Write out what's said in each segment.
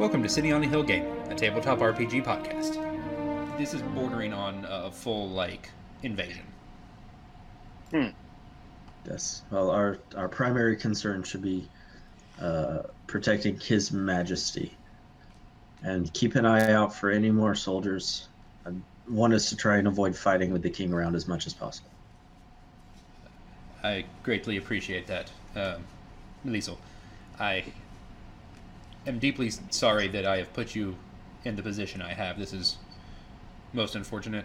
Welcome to City on the Hill Gaming, a tabletop RPG podcast. This is bordering on a full, like, invasion. Hmm. Yes. Well, our our primary concern should be uh, protecting His Majesty, and keep an eye out for any more soldiers. And one is to try and avoid fighting with the king around as much as possible. I greatly appreciate that, um, Liesel. I am deeply sorry that I have put you in the position I have. This is most unfortunate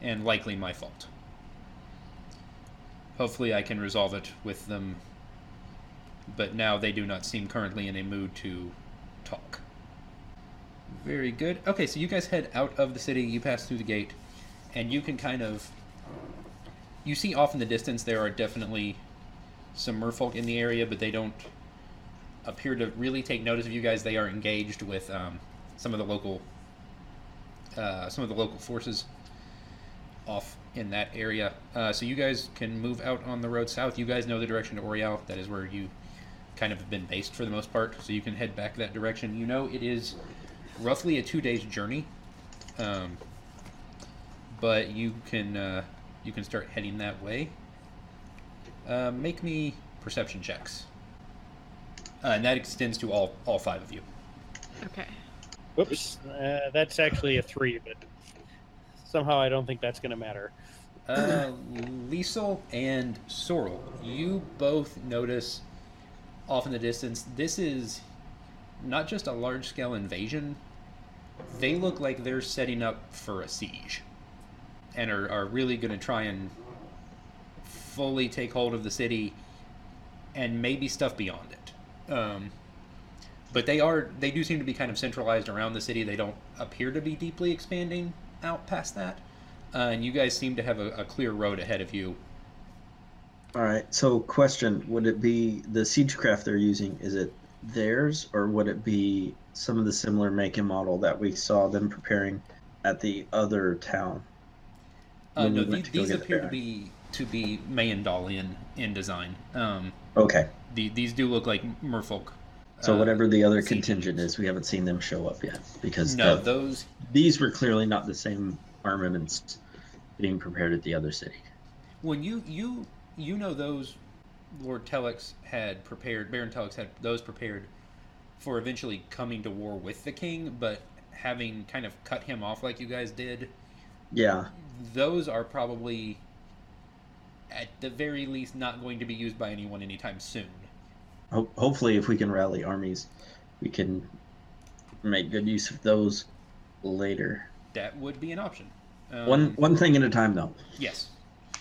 and likely my fault. Hopefully, I can resolve it with them, but now they do not seem currently in a mood to talk. Very good. Okay, so you guys head out of the city, you pass through the gate, and you can kind of. You see off in the distance there are definitely some merfolk in the area, but they don't appear to really take notice of you guys. They are engaged with um, some of the local, uh, some of the local forces off in that area. Uh, so you guys can move out on the road south. You guys know the direction to Oriel. That is where you kind of have been based for the most part. So you can head back that direction. You know it is roughly a two days journey, um, but you can uh, you can start heading that way. Uh, make me perception checks. Uh, and that extends to all all five of you. Okay. Whoops, uh, that's actually a three, but somehow I don't think that's going to matter. Uh, Liesel and Sorrel, you both notice off in the distance. This is not just a large scale invasion. They look like they're setting up for a siege, and are, are really going to try and fully take hold of the city, and maybe stuff beyond it. Um, but they are they do seem to be kind of centralized around the city. They don't appear to be deeply expanding out past that. Uh, and you guys seem to have a, a clear road ahead of you. All right. So, question: Would it be the siegecraft they're using? Is it theirs, or would it be some of the similar make and model that we saw them preparing at the other town? Uh, no, these, these appear to be to be Mayandalian in design. Um, Okay. The, these do look like merfolk. So uh, whatever the other contingent is, we haven't seen them show up yet because No, the- those these were clearly not the same armaments being prepared at the other city. when you you you know those Lord Telex had prepared, Baron Telex had those prepared for eventually coming to war with the king, but having kind of cut him off like you guys did, Yeah. those are probably at the very least not going to be used by anyone anytime soon. Ho- hopefully, if we can rally armies, we can make good use of those later. That would be an option. Um, one one thing at a time, though. Yes.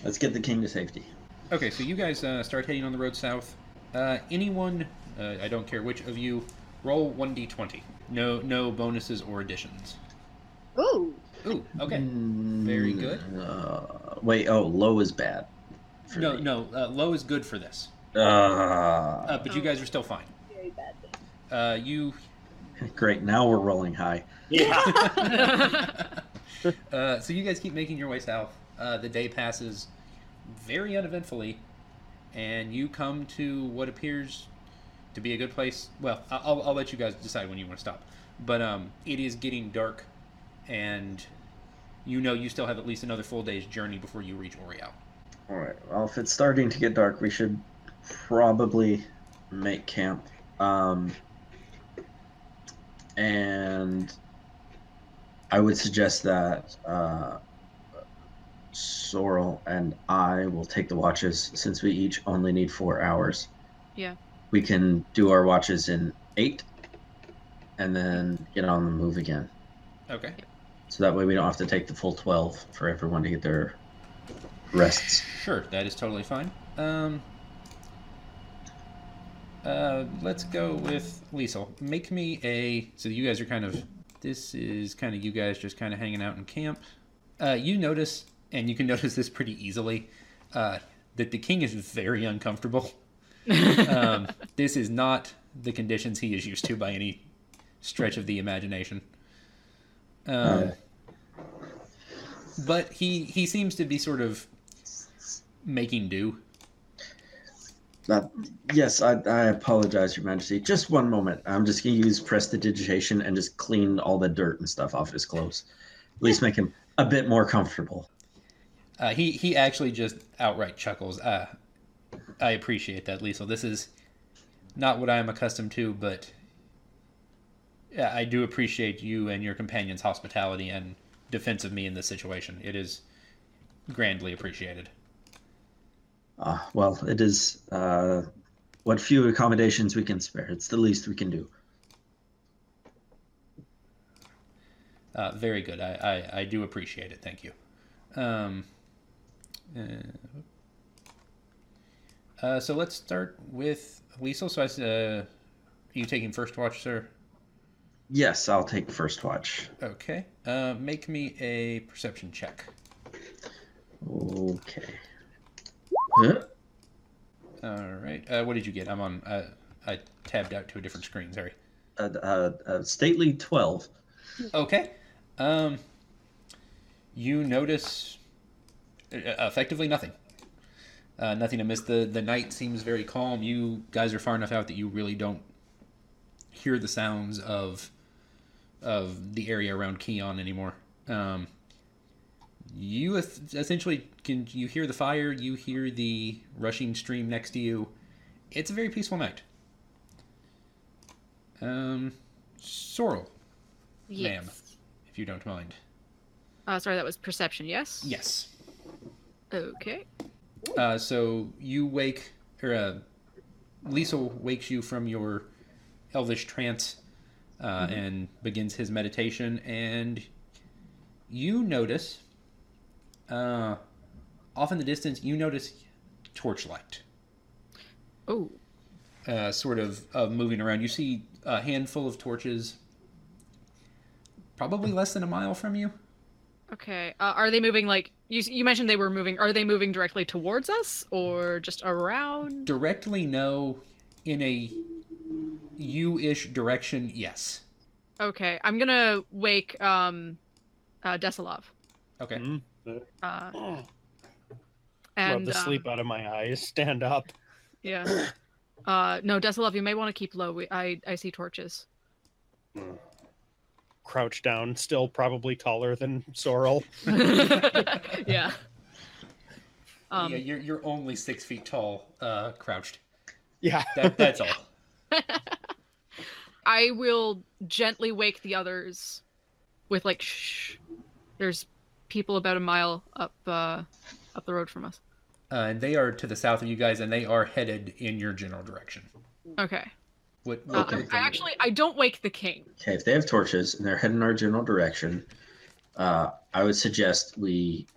Let's get the king to safety. Okay, so you guys uh, start heading on the road south. Uh, anyone, uh, I don't care which of you, roll one d20. No, no bonuses or additions. Ooh. Ooh, okay. Very good. Uh, wait. Oh, low is bad. No, me. no, uh, low is good for this. Uh, Uh, but you guys are still fine. Very bad thing. Uh, you. great. Now we're rolling high. Yeah. uh, so you guys keep making your way south. Uh, the day passes very uneventfully, and you come to what appears to be a good place. Well, I- I'll, I'll let you guys decide when you want to stop. But um, it is getting dark, and you know you still have at least another full day's journey before you reach Oriel. All right. Well, if it's starting to get dark, we should probably make camp. Um, and I would suggest that uh, Sorrel and I will take the watches since we each only need four hours. Yeah. We can do our watches in eight and then get on the move again. Okay. So that way we don't have to take the full 12 for everyone to get their rests. Sure, that is totally fine. Um, uh, let's go with Liesel. Make me a. So you guys are kind of. This is kind of you guys just kind of hanging out in camp. Uh, you notice, and you can notice this pretty easily, uh, that the king is very uncomfortable. um, this is not the conditions he is used to by any stretch of the imagination. Um, but he he seems to be sort of making do. Uh, yes, I, I apologize, Your Majesty. Just one moment. I'm just going to use prestidigitation and just clean all the dirt and stuff off his clothes. At least make him a bit more comfortable. Uh, he he actually just outright chuckles. Uh, I appreciate that, Liesel. This is not what I am accustomed to, but I do appreciate you and your companion's hospitality and defense of me in this situation. It is grandly appreciated. Uh, well, it is uh, what few accommodations we can spare. It's the least we can do. Uh, very good. I, I, I do appreciate it. Thank you. Um, uh, uh, so let's start with Liesel. So I, uh, you taking first watch, sir? Yes, I'll take first watch. Okay. Uh, make me a perception check. Okay. Huh? All right. Uh, what did you get? I'm on. Uh, I tabbed out to a different screen. Sorry. Uh, uh, uh, stately 12. Okay. Um, you notice uh, effectively nothing. Uh, nothing to miss. The the night seems very calm. You guys are far enough out that you really don't hear the sounds of of the area around Keon anymore. Um, you essentially can you hear the fire. You hear the rushing stream next to you. It's a very peaceful night. Um, Sorrel, Yes. Ma'am. if you don't mind. Uh, sorry, that was perception. Yes. Yes. Okay. Uh, so you wake, or uh, Liesel wakes you from your elvish trance uh, and begins his meditation, and you notice, uh, off in the distance, you notice torchlight, Oh. uh, sort of uh, moving around. You see a handful of torches, probably less than a mile from you. Okay. Uh, are they moving like you? You mentioned they were moving. Are they moving directly towards us or just around? Directly, no. In a you-ish direction, yes. Okay. I'm gonna wake um, uh, Desilov. Okay. Mhm. Uh, Love and the um, sleep out of my eyes. Stand up. Yeah. Uh, no, Desilov, you may want to keep low. We, I I see torches. Crouch down, still probably taller than Sorrel. yeah. Um, yeah, you're you're only six feet tall, uh, crouched. Yeah. That that's all. I will gently wake the others with like shh. There's people about a mile up uh up the road from us. Uh, and they are to the south of you guys, and they are headed in your general direction. Okay. What? Uh, I actually I don't wake the king. Okay, if they have torches and they're heading our general direction, uh, I would suggest we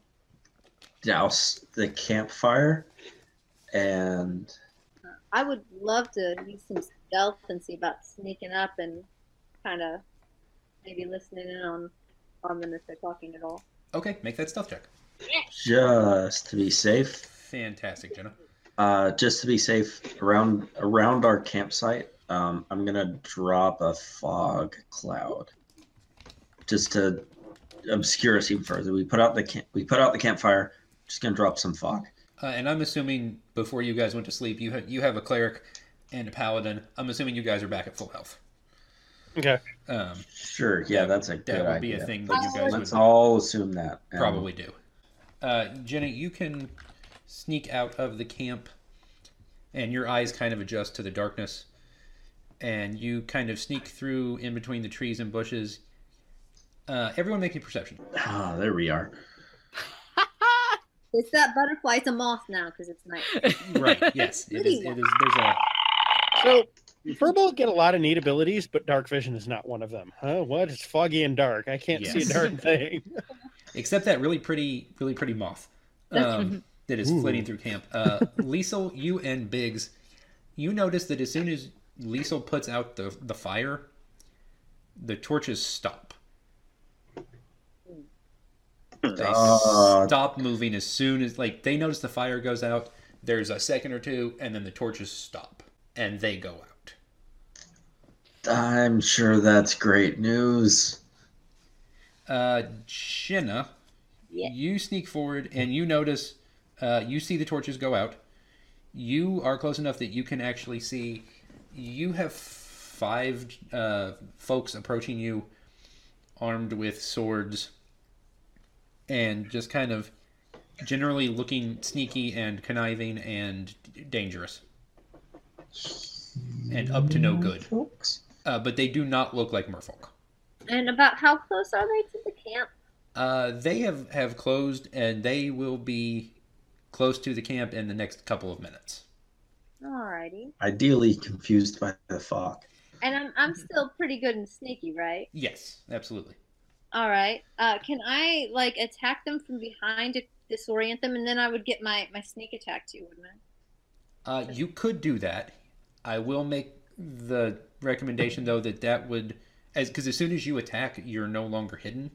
douse the campfire and I would love to use some stealth and see about sneaking up and kind of maybe listening in on on them if they're talking at all. Okay, make that stealth check. just to be safe, Fantastic, Jenna. uh, just to be safe around around our campsite, um, I'm gonna drop a fog cloud, just to obscure us even further. We put out the camp, we put out the campfire. Just gonna drop some fog. Uh, and I'm assuming before you guys went to sleep, you ha- you have a cleric and a paladin. I'm assuming you guys are back at full health. Okay. Um, Sure, yeah, that's a that good would be idea. a thing that you guys Let's would all assume that. and- probably do. Uh, Jenna, you can sneak out of the camp, and your eyes kind of adjust to the darkness, and you kind of sneak through in between the trees and bushes. Uh, everyone, make a perception. Ah, there we are. It's that butterfly. It's a moth now because it's night. Right? Yes, it is. It is. There's a So Firbolg get a lot of neat abilities, but dark vision is not one of them. Huh? What? It's foggy and dark. I can't see a darn thing. except that really pretty, really pretty moth um, that is Ooh. flitting through camp. Uh, Liesel, you and Biggs, you notice that as soon as Liesel puts out the the fire, the torches stop. They Uh, stop moving as soon as like they notice the fire goes out. There's a second or two, and then the torches stop, and they go out. I'm sure that's great news. Uh, Jenna, Yeah. you sneak forward and you notice, uh, you see the torches go out. you are close enough that you can actually see. You have five uh, folks approaching you, armed with swords, and just kind of generally looking sneaky and conniving and dangerous, and up to no good. Folks. Uh, but they do not look like merfolk. And about how close are they to the camp? Uh, they have, have closed, and they will be close to the camp in the next couple of minutes. Alrighty. Ideally confused by the fog. And I'm I'm still pretty good and sneaky, right? Yes, absolutely. All right. Uh, can I like attack them from behind to disorient them, and then I would get my my sneak attack too, wouldn't I? Uh, you could do that. I will make the recommendation though that that would, as because as soon as you attack, you're no longer hidden.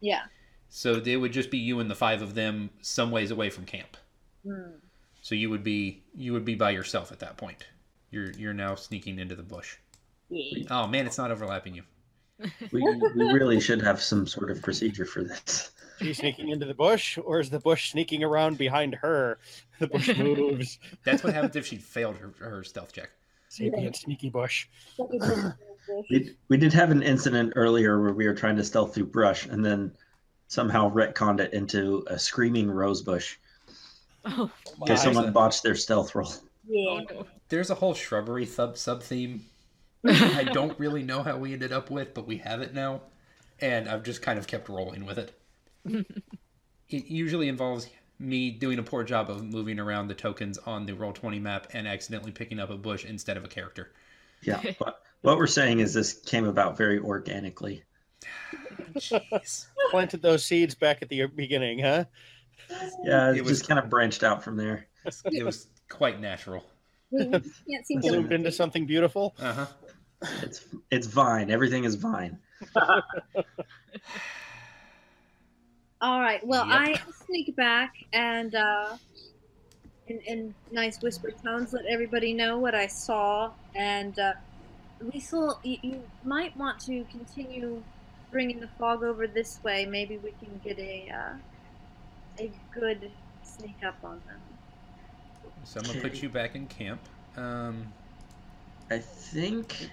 Yeah. So they would just be you and the five of them some ways away from camp. Hmm. So you would be you would be by yourself at that point. You're you're now sneaking into the bush. Yeah. Oh man, it's not overlapping you. We, we really should have some sort of procedure for this. She's sneaking into the bush, or is the bush sneaking around behind her? The bush moves. That's what happens if she failed her, her stealth check. Sapient sneaky bush. We, we did have an incident earlier where we were trying to stealth through brush and then somehow retconned it into a screaming rose bush Oh, because My. someone botched their stealth roll. Yeah. oh There's a whole shrubbery sub sub theme. I don't really know how we ended up with, but we have it now, and I've just kind of kept rolling with it. it usually involves me doing a poor job of moving around the tokens on the Roll20 map and accidentally picking up a bush instead of a character. Yeah. But what we're saying is this came about very organically. Jeez. Planted those seeds back at the beginning, huh? Yeah, it, It was- just kind of branched out from there. it was quite natural. We we can't seem Bloomed to. into something beautiful. Uh huh. It's it's vine. Everything is vine. All right. Well, Yep. I sneak back and uh, in, in nice whispered tones, let everybody know what I saw. And uh, Liesel, you, you might want to continue bringing the fog over this way. Maybe we can get a uh, a good sneak up on them. So I'm gonna put you back in camp. Um, I think Whoop.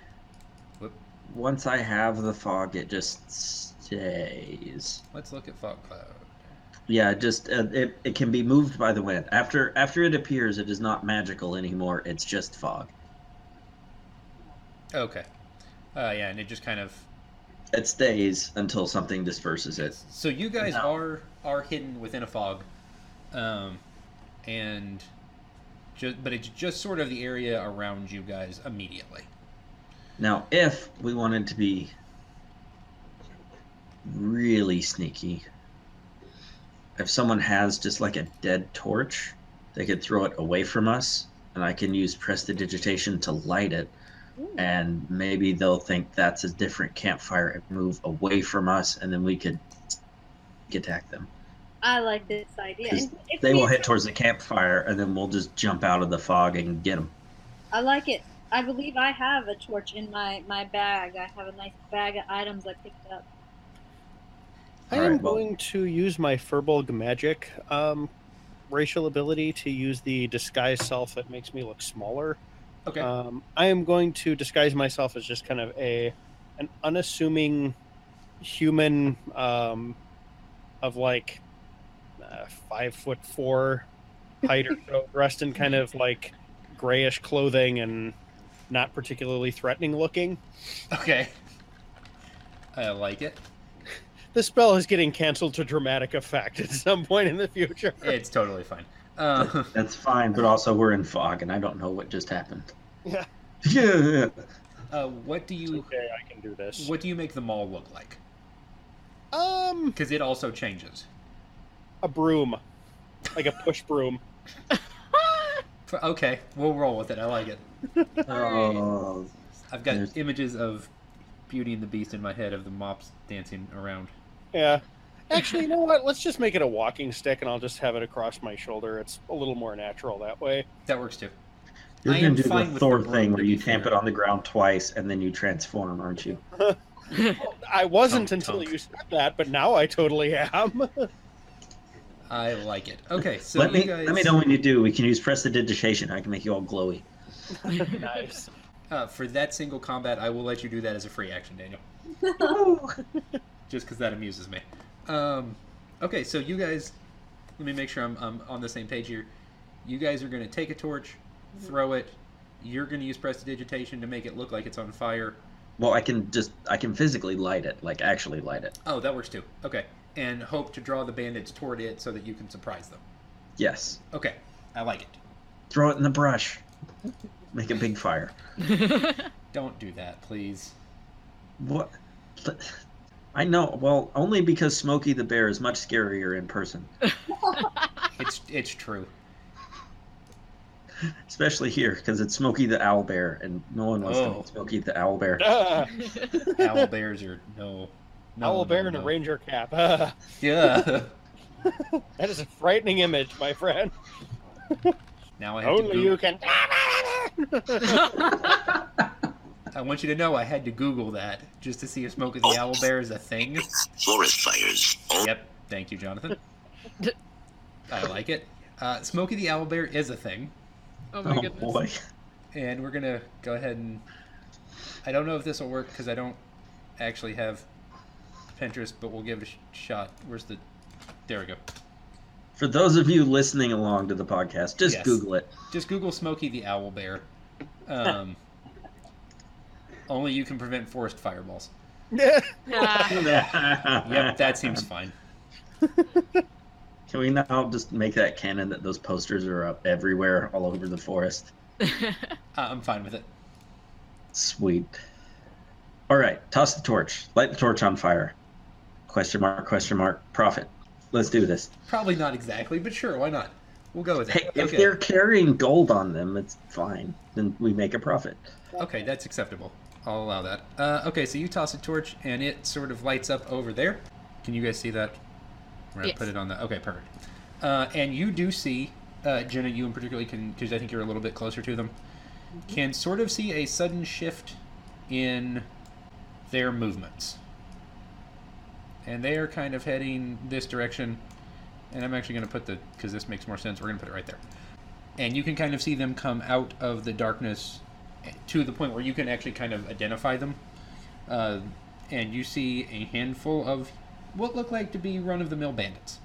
Once I have the fog, it just stays. let's look at fog cloud. Yeah, just uh, it, it can be moved by the wind. After after it appears, it is not magical anymore. It's just fog. Okay. Uh, yeah, and it just kind of It stays until something disperses it. So you guys No. are are hidden within a fog, um, and just but it's just sort of the area around you guys immediately. Now, if we wanted to be really sneaky, if someone has just like a dead torch, they could throw it away from us, and I can use prestidigitation to light it, Ooh. and maybe they'll think that's a different campfire and move away from us, and then we could attack them. I like this idea. They will hit towards the campfire, and then we'll just jump out of the fog and get them. I like it. I believe I have a torch in my my bag. I have a nice bag of items I picked up. I All am right, well- going to use my Firbolg magic um, racial ability to use the disguise self that makes me look smaller. Okay. Um, I am going to disguise myself as just kind of a an unassuming human um, of like uh, five foot four height or so, dressed in kind of like grayish clothing and not particularly threatening looking. okay. I like it. The spell is getting canceled to dramatic effect at some point in the future. It's totally fine. Uh, That's fine, but also we're in fog, and I don't know what just happened. Yeah. Yeah. uh, what do It's you okay, I can do this. what do you make the mall look like? Um, Because it also changes. a broom, like a push broom. Okay, we'll roll with it. I like it. Oh, I've got There's- images of Beauty and the Beast in my head of the mops dancing around. Yeah. Actually, you know what? Let's just make it a walking stick, and I'll just have it across my shoulder. It's a little more natural that way. That works too. you're I gonna do the with Thor the thing where you tamp it on the ground twice and then you transform, aren't you? I wasn't Tunk, until tunk. you said that, but now I totally am. I like it. Okay, so let you me guys, let me know when you do. We can use prestidigitation. I can make you all glowy. nice. Uh, for that single combat, I will let you do that as a free action, Daniel. just because that amuses me. Um, okay, so you guys, let me make sure I'm, I'm on the same page here. You guys are going to take a torch, throw it. You're going to use prestidigitation to make it look like it's on fire. Well, I can just I can physically light it, like actually light it. Oh, that works too. Okay, and hope to draw the bandits toward it so that you can surprise them. Yes. Okay, I like it. Throw it in the brush. Make a big fire. Don't do that, please. What? I know. Well, only because Smokey the Bear is much scarier in person, It's it's true. especially here because it's Smokey the Owl Bear, and no one wants to Oh. meet Smokey the Owl Bear. Owl bears are no. no owl no, bear in a ranger cap. Ah, Yeah. that is a frightening image, my friend. Now I have to Only Goo- you can. I want you to know I had to Google that just to see if Smokey the Owl Bear is a thing. Forest fires. Yep. Thank you, Jonathan. I like it. Uh, Smokey the Owl Bear is a thing, oh my Oh goodness. boy. and we're gonna go ahead and. I don't know if this will work because I don't actually have Pinterest, but we'll give it a sh- shot. Where's the? There we go. For those of you listening along to the podcast, just Yes. Google it. Just Google Smokey the Owl Bear. Um, only you can prevent forest fireballs. Yep, that seems fine. Can we now just make that canon that those posters are up everywhere, all over the forest? Uh, I'm fine with it. Sweet. All right, toss the torch. Light the torch on fire. Question mark? Question mark? Profit. Let's do this. Probably not exactly, but sure, why not? We'll go with it. Hey, if okay. they're carrying gold on them, it's fine. Then we make a profit. Okay, that's acceptable. I'll allow that. Uh, okay, so you toss a torch and it sort of lights up over there. Can you guys see that? We're gonna Yes. put it on the. Okay, perfect. Uh, and you do see, uh, Jenna, you in particularly can, because I think you're a little bit closer to them, can sort of see a sudden shift in their movements. And they are kind of heading this direction. And I'm actually going to put the, because this makes more sense, we're going to put it right there. And you can kind of see them come out of the darkness to the point where you can actually kind of identify them. Uh, and you see a handful of what look like to be run of the mill bandits.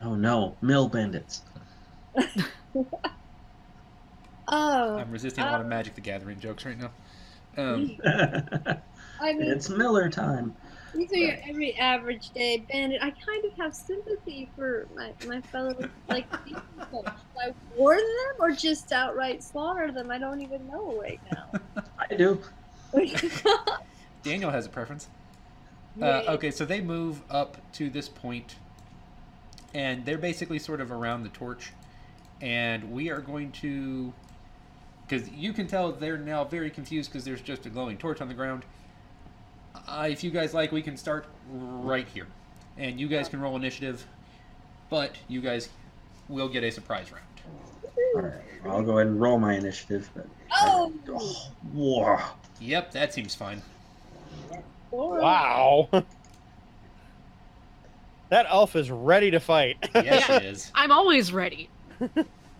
Oh no, mill bandits. Oh, I'm resisting a lot of Magic the Gathering jokes right now. Um, I mean, it's Miller time. These are your every average day bandit. I kind of have sympathy for my, my fellow like people. Should I warn them or just outright slaughter them? I don't even know right now. I do. Daniel has a preference. Uh, okay, so they move up to this point, and they're basically sort of around the torch, and we are going to, because you can tell they're now very confused because there's just a glowing torch on the ground. Uh, if you guys like, we can start right here, and you guys can roll initiative, but you guys will get a surprise round. All right, I'll go ahead and roll my initiative. But Oh, oh, whoa. Yep, that seems fine. Wow. That elf is ready to fight. Yes, it is. I'm always ready.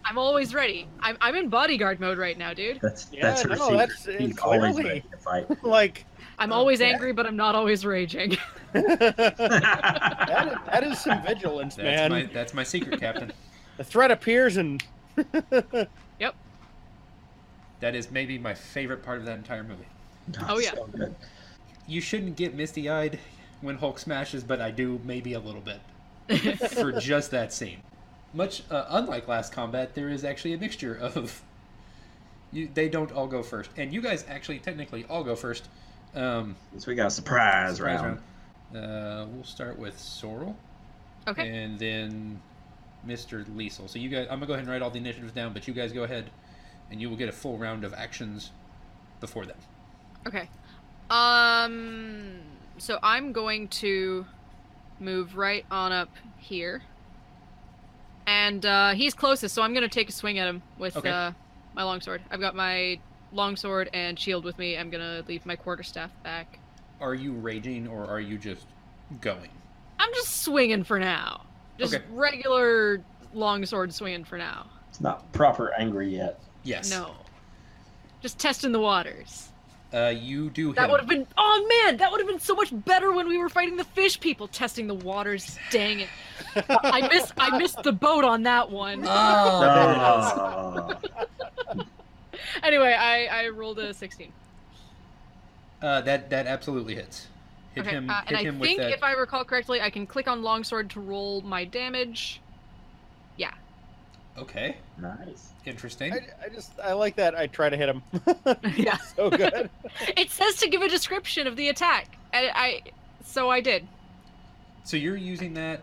I'm always ready. I'm, I'm in bodyguard mode right now, dude. That's Yeah, that's her no, secret. that's, He's always ready to fight. like I'm always Okay. angry, but I'm not always raging. that, is, that is some vigilance, That's man. my that's my secret, Captain. The threat appears and yep. That is maybe my favorite part of that entire movie. Oh, yeah. So good. You shouldn't get misty eyed when Hulk smashes, but I do maybe a little bit for just that scene. Much uh, unlike last combat, there is actually a mixture of. You, they don't all go first, and you guys actually technically all go first. Um, So we got a surprise, surprise round. round. Uh, we'll start with Sorrel, okay. and then Mr. Liesel. So you guys, I'm gonna go ahead and write all the initiatives down, but you guys go ahead, and you will get a full round of actions before them. Okay. Um. So I'm going to move right on up here, and uh, he's closest, so I'm gonna take a swing at him with Okay. uh, my longsword. I've got my longsword and shield with me. I'm gonna leave my quarterstaff back. Are you raging or are you just going? I'm just swinging for now. Just Okay. regular longsword swinging for now. It's not proper angry yet. Yes. No. Just testing the waters. Uh, you do hit That would have been. Oh man, that would have been so much better when we were fighting the fish people, testing the waters. Dang it! I missed. I missed the boat on that one. Oh, there it is. Anyway, I I rolled a 16. Uh, that that absolutely hits. Hit okay, him. uh, hit and I him think that. if I recall correctly, I can click on longsword to roll my damage. Yeah. Okay, nice. interesting. I, I just I like that. I try to hit him. yeah. so good. It says to give a description of the attack, and I, so I did. So you're using that.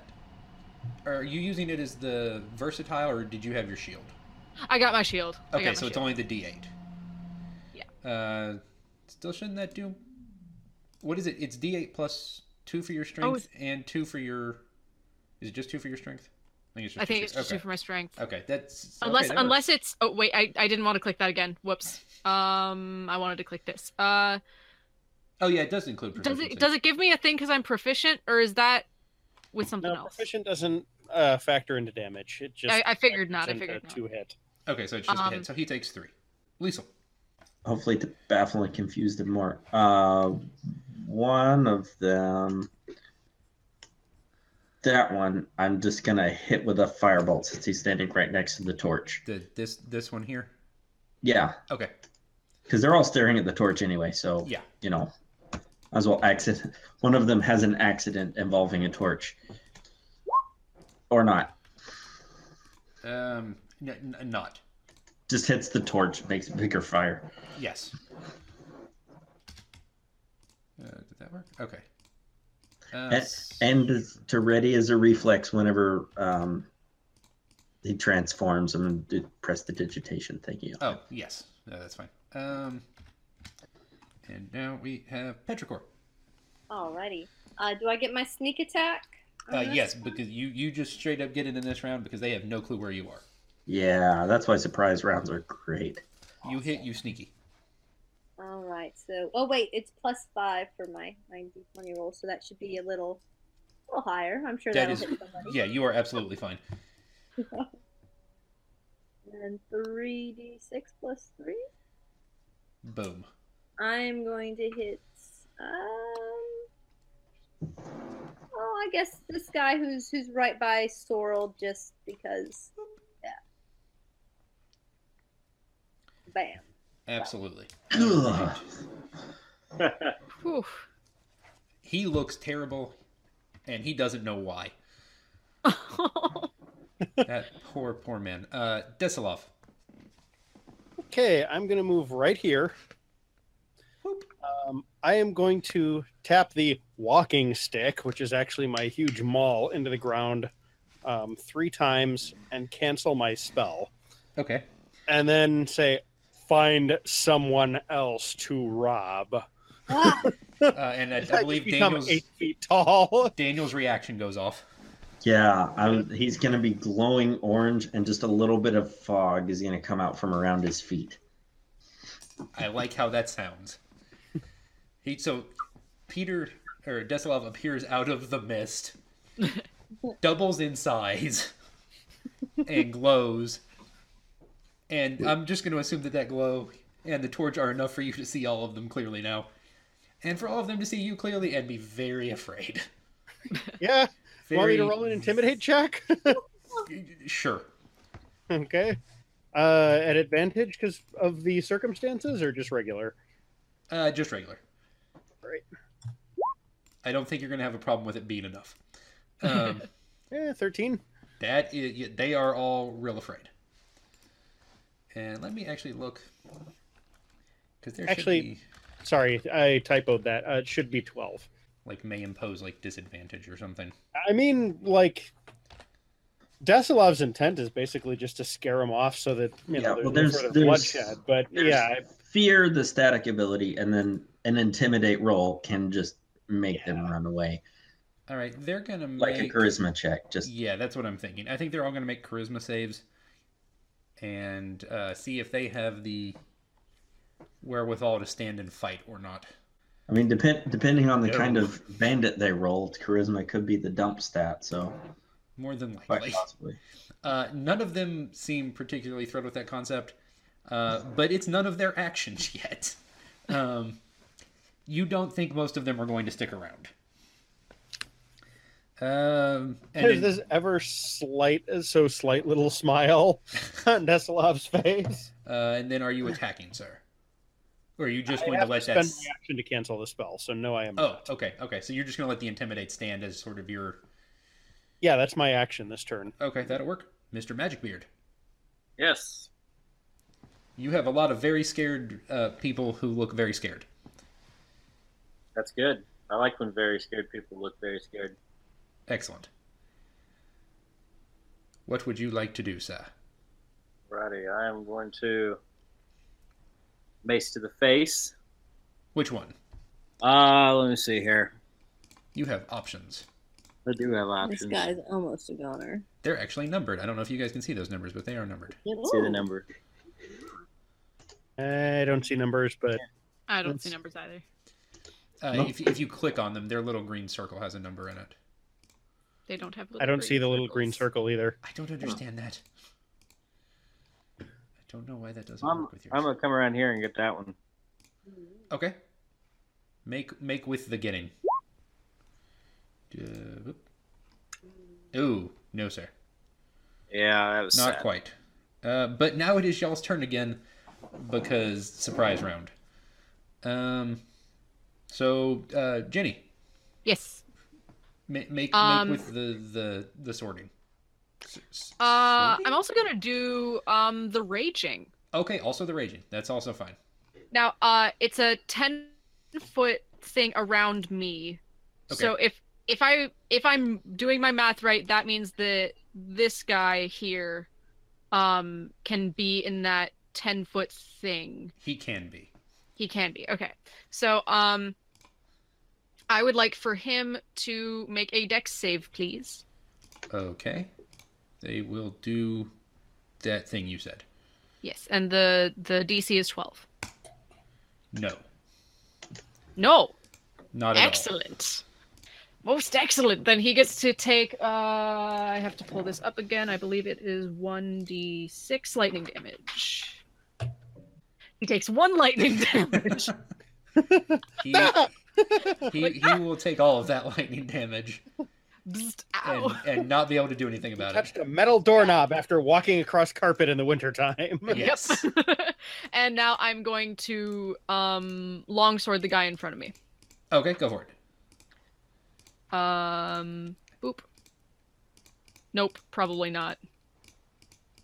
Are you using it as the versatile, or did you have your shield? I got my shield. Okay, my so it's only the D8. Yeah. Uh, still shouldn't that do? What is it? It's D8 plus two for your strength and two for your. Is it just two for your strength? I think it's just. I think two. it's just okay. two for my strength. Okay, that's okay, Unless that unless it's oh wait I, I didn't want to click that again. Whoops. Um I wanted to click this. Uh. Oh yeah, it does include. does it does it give me a thing because I'm proficient or is that with something No, else? proficient doesn't uh, factor into damage. It just I, I figured not. I factors into figured not. two hit. Okay, so it's just a Um, hit. So he takes three. Liesel. Hopefully to baffle and confuse them more. Uh, one of them. That one, I'm just gonna hit with a firebolt since he's standing right next to the torch. The this this one here. Yeah, Okay. because they're all staring at the torch anyway. So Yeah. you know, as well accident. One of them has an accident involving a torch, or not. Um. N- n- not. Just hits the torch, makes bigger fire. Yes. Uh, did that work? Okay. Uh, And, and to ready as a reflex whenever um, he transforms, I'm gonna prestidigitation. Thank you. Oh yes, no, that's fine. Um, and now we have Petrichor. Alrighty. Uh, do I get my sneak attack? Uh, this? yes, because you you just straight up get it in this round because they have no clue where you are. Yeah, that's why surprise rounds are great. You hit, you sneaky. All right. So, oh wait, it's plus five for my my d20 roll, so that should be a little, a little higher. I'm sure That hit somebody. yeah, you are absolutely fine. And three d six plus three. Boom. I'm going to hit. Um. Oh, I guess this guy who's who's right by Sorrel, just because. Yeah. Bam. Absolutely. Ugh. He looks terrible, and he doesn't know why. That poor, poor man. Uh, Desilov. Okay, I'm going to move right here. Um, I am going to tap the walking stick, which is actually my huge maul, into the ground um, three times and cancel my spell. Okay. And then say, find someone else to rob. Ah, Uh, and I, I believe Daniel's eight feet tall. Daniel's reaction goes off. Yeah, I'm, he's gonna be glowing orange, and just a little bit of fog is gonna come out from around his feet. I like how that sounds. He so Peter or Desilov appears out of the mist, doubles in size, and glows. And I'm just going to assume that that glow and the torch are enough for you to see all of them clearly now, and for all of them to see you clearly and be very afraid. Yeah. Very Want me to roll an intimidate check? Sure. okay. Uh, at advantage because of the circumstances, or just regular? Uh, just regular. Great. I don't think you're going to have a problem with it being enough. Um, Yeah, thirteen. That is, they are all real afraid. And let me actually look, because there Actually- should be Sorry, I typoed that. Uh, it should be twelve. like may impose like disadvantage or something. I mean, like, Desilov's intent is basically just to scare him off so that you Yeah, know well, there's, there's- no sort of there's- bloodshed. But there's- yeah, Fear the static ability, and then an intimidate roll can just make them run away, All right, they're gonna like make a charisma check. Just Yeah, that's what I'm thinking. I think they're all gonna make charisma saves, and uh, see if they have the wherewithal to stand and fight or not. I mean, depend depending on the No. kind of bandit they rolled, charisma could be the dump stat. So more than likely. possibly. Uh, none of them seem particularly thrilled with that concept, uh, but it's none of their actions yet. Um, you don't think most of them are going to stick around. Um, and There's then- this ever slight, so slight little smile on Desilov's face. uh, and then are you attacking, sir? Or are you just I going to let to that? spend s- my action to cancel the spell, so no, I am. Oh, not. okay, okay. So you're just going to let the intimidate stand as sort of your. yeah, that's my action this turn. Okay, that'll work, Mister Magic Beard. Yes. You have a lot of very scared uh, people who look very scared. That's good. I like when very scared people look very scared. Excellent. What would you like to do, sir? Righty, I am going to mace to the face. Which one? Uh, let me see here. You have options. I do have options. This guy's almost a goner. They're actually numbered. I don't know if you guys can see those numbers, but they are numbered. Let's see the number. I don't see numbers, but I don't see numbers either. Uh, No. if, if you click on them, their little green circle has a number in it. They don't have. I don't see the little green circle either. I don't understand that. I don't know why that doesn't I'm, work with yours. I'm gonna come around here and get that one. Okay. Make make with the getting. Uh. Ooh, no, sir. Yeah, that was Not sad. quite. Uh, but now it is y'all's turn again because surprise round. Um, so uh, Jenny, Yes. Ma- make Um, make with the the the sorting. S- s- Uh. I'm also gonna do um the raging. okay. Also the raging. That's also fine. Now, uh, it's a ten foot thing around me. Okay. So if if I if I'm doing my math right, that means that this guy here, um, can be in that ten foot thing. He can be. He can be. Okay. So um, I would like for him to make a dex save, please. Okay. They will do that thing you said. Yes, and the the DC is twelve. No, No, not at all. excellent. Most excellent. Then he gets to take. Uh, I have to pull this up again. I believe it is one d six lightning damage. He takes one lightning damage. He, he, he will take all of that lightning damage Bzzt, and, and not be able to do anything about it. Touched a metal doorknob after walking across carpet in the wintertime. Yes. Yep. and now I'm going to um longsword the guy in front of me. Okay, go for it. Um, boop. Nope, probably not.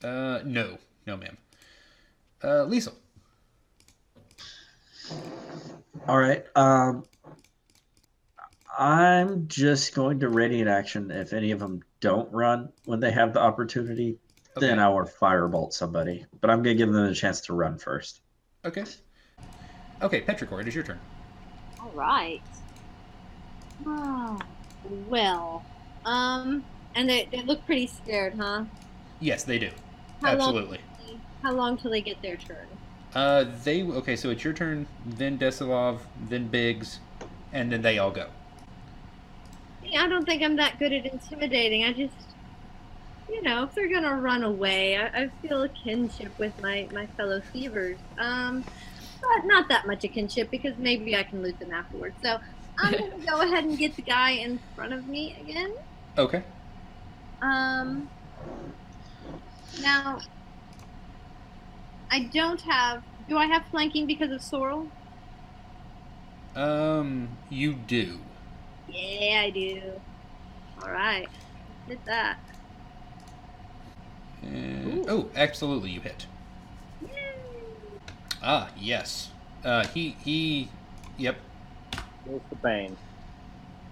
Uh, no, no, ma'am. Uh, Liesel. All right. Um, I'm just going to radiant action. If any of them don't run when they have the opportunity, then I will firebolt somebody. But I'm going to give them a chance to run first. Okay. Okay, Petrichor, it is your turn. All right. Oh, well. Um, and they, they look pretty scared, huh? Yes, they do. How long- Absolutely. How long till they get their turn? Uh, they okay. So it's your turn, then Desilov, then Biggs, and then they all go. I don't think I'm that good at intimidating. I just, you know, if they're gonna run away, I, I feel a kinship with my my fellow thievers. Um, but not that much a kinship because maybe I can loot them afterwards. So I'm gonna go ahead and get the guy in front of me again. Okay. Um, now, I don't have. Do I have flanking because of Sorrel? Um, you do. Yeah, I do. All right, Hit that. And, oh, absolutely, you hit. Ah, yes. Uh, he he. Yep. There's the bane.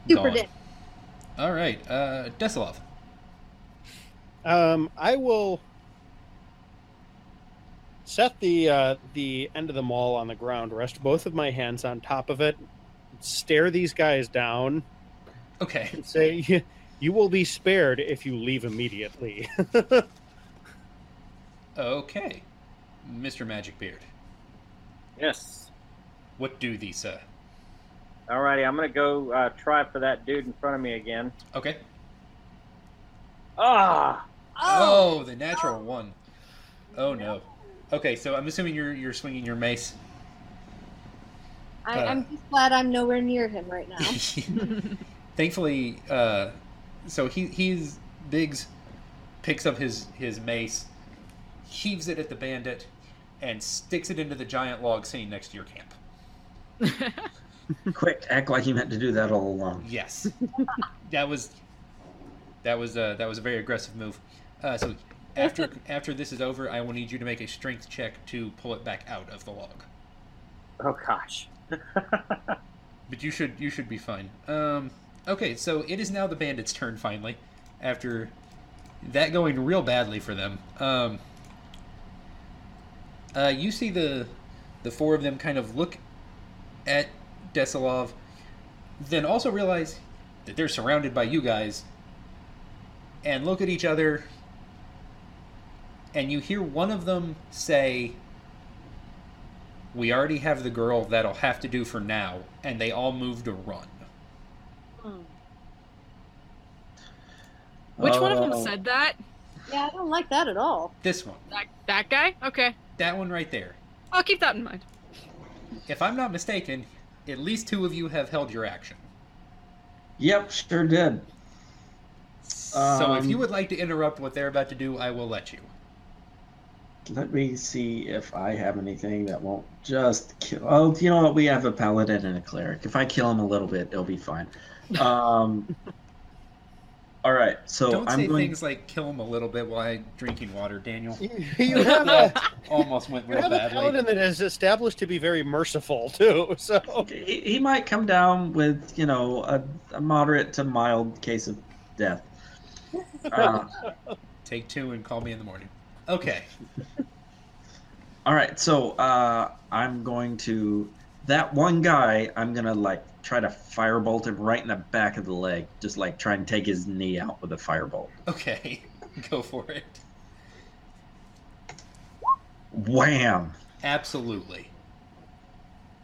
Super gone. dead. All right. Uh, Desilov. Um, I will set the uh, the end of the maul on the ground, rest both of my hands on top of it, stare these guys down, Okay. and say, "You will be spared if you leave immediately." Okay. Mr. Magic Beard. Yes. What do these, uh? Alrighty, I'm gonna go uh, try for that dude in front of me again. Okay. Ah! Oh, the natural one. Oh no. Okay, so I'm assuming you're you're swinging your mace. I, Uh. I'm just glad I'm nowhere near him right now. Thankfully, uh, so he he's Biggs picks up his his mace, heaves it at the bandit, and sticks it into the giant log sitting next to your camp. Quick, act like you meant to do that all along. Yes, that was that was uh, that was a very aggressive move. Uh, so after after this is over, I will need you to make a strength check to pull it back out of the log. Oh gosh. But you should you should be fine. Um, okay, so it is now the bandits' turn finally, after that going real badly for them. Um, uh, you see the the four of them kind of look at Desilov, then also realize that they're surrounded by you guys, and look at each other. And you hear one of them say, we already have the girl that'll have to do for now, and they all move to run. Which one of them Oh. said that? yeah, I don't like that at all. This one, That that guy? Okay, that one right there. I'll keep that in mind. If I'm not mistaken, at least two of you have held your action. Yep, sure did. so if Um, you would like to interrupt what they're about to do, I will let you. Let me see if I have anything that won't just kill. Oh, you know what? We have a paladin and a cleric. If I kill him a little bit, it'll be fine. Um. all right, so Don't I'm say going. things like "kill him a little bit" while I'm drinking water, Daniel. You, you have a Almost went you real have a paladin that is established to be very merciful too. So He, he might come down with you know a, a moderate to mild case of death. Uh, Take two and call me in the morning. Okay. all right, so uh, I'm going to that one guy. I'm gonna like try to firebolt him right in the back of the leg, just like try and take his knee out with a firebolt. Okay. Go for it. Wham! Absolutely.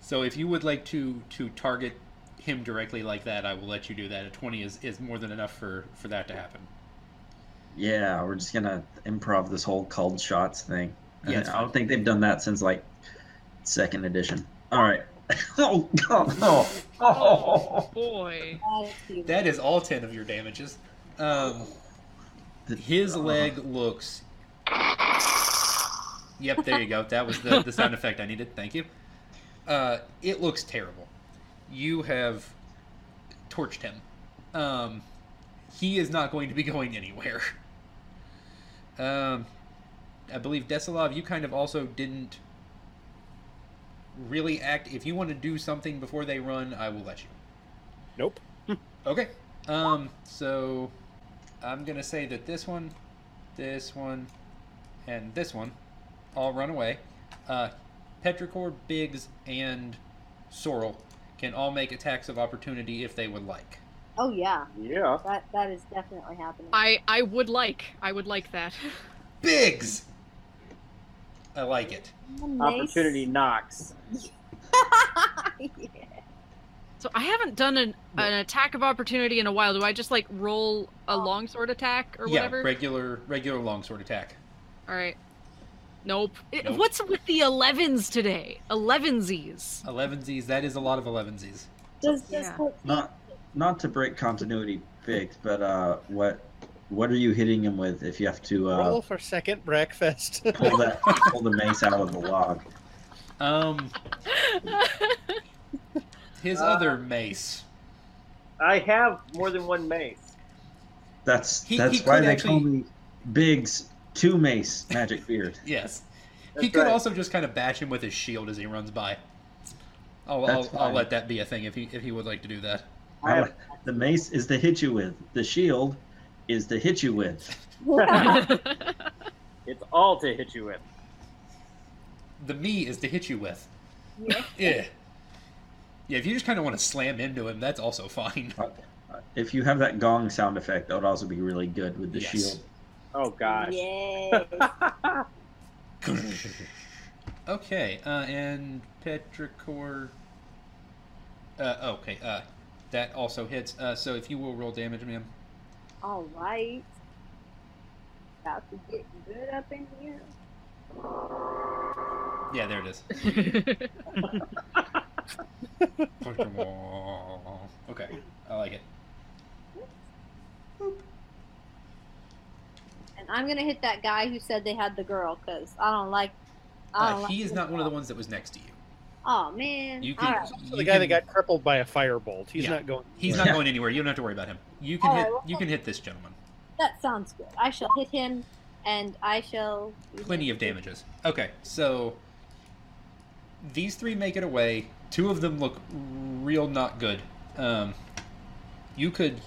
So if you would like to to target him directly like that, I will let you do that. A twenty is, is more than enough for for that to happen. Yeah, we're just gonna improv this whole called shots thing. Yeah, I don't think they've done that since like second edition. All right. oh god, no. Oh. boy. That is all ten of your damages. Um, his Uh, leg looks. Yep, there you go. That was the, the sound effect I needed. Thank you. Uh, it looks terrible. You have torched him. Um, he is not going to be going anywhere. Um, I believe Desilov, you kind of also didn't really act. If you want to do something before they run, I will let you. nope. Okay. Um, so I'm gonna say that this one, this one, and this one all run away. Uh, Petrichor, Biggs, and Sorrel can all make attacks of opportunity if they would like. Oh yeah, Yeah. that that is definitely happening. I I would like I would like that. Biggs! I like it. Nice. Opportunity knocks. Yeah. So I haven't done an, an attack of opportunity in a while. Do I just like roll a oh. longsword attack or yeah, whatever? regular regular longsword attack. All right. Nope. It- Nope. What's with the 11s today? 11sies. Elevensies, that is a lot of elevensies. Does does Yeah. Hope- Not not to break continuity big, but uh what what are you hitting him with if you have to uh Roll for second breakfast. pull that pull the mace out of the log? Um, his Uh, other mace. I have more than one mace. That's He- that's he why they actually- call me Biggs Two Mace Magic Beard. Yes. he could right. also just kind of bash him with his shield as he runs by. I'll, I'll, I'll let that be a thing if he if he would like to do that. I have, The mace is to hit you with. The shield is to hit you with. it's all to hit you with. The me is to hit you with. Yeah. Yeah. Yeah, if you just kind of want to slam into him, that's also fine. Uh, If you have that gong sound effect, that would also be really good with the Yes. shield. Oh gosh. Yes. okay, uh, and Petrichor. Uh, okay, uh, that also hits. Uh, so if you will roll damage, ma'am. All right. About to get good up in here. Yeah, there it is. okay, I like it. And I'm gonna hit that guy who said they had the girl because I don't like. I don't Uh, like he is this not one of the ones that was next to you. Oh man! You can. All right. So you the guy that got crippled by a firebolt. He's Yeah. not going. He's not going anywhere. You don't have to worry about him. You can All hit. right, well- You can hit this gentleman. That sounds good. I shall hit him, and I shall. Plenty of damages. Okay, so these three make it away. Two of them look real not good. Um, you could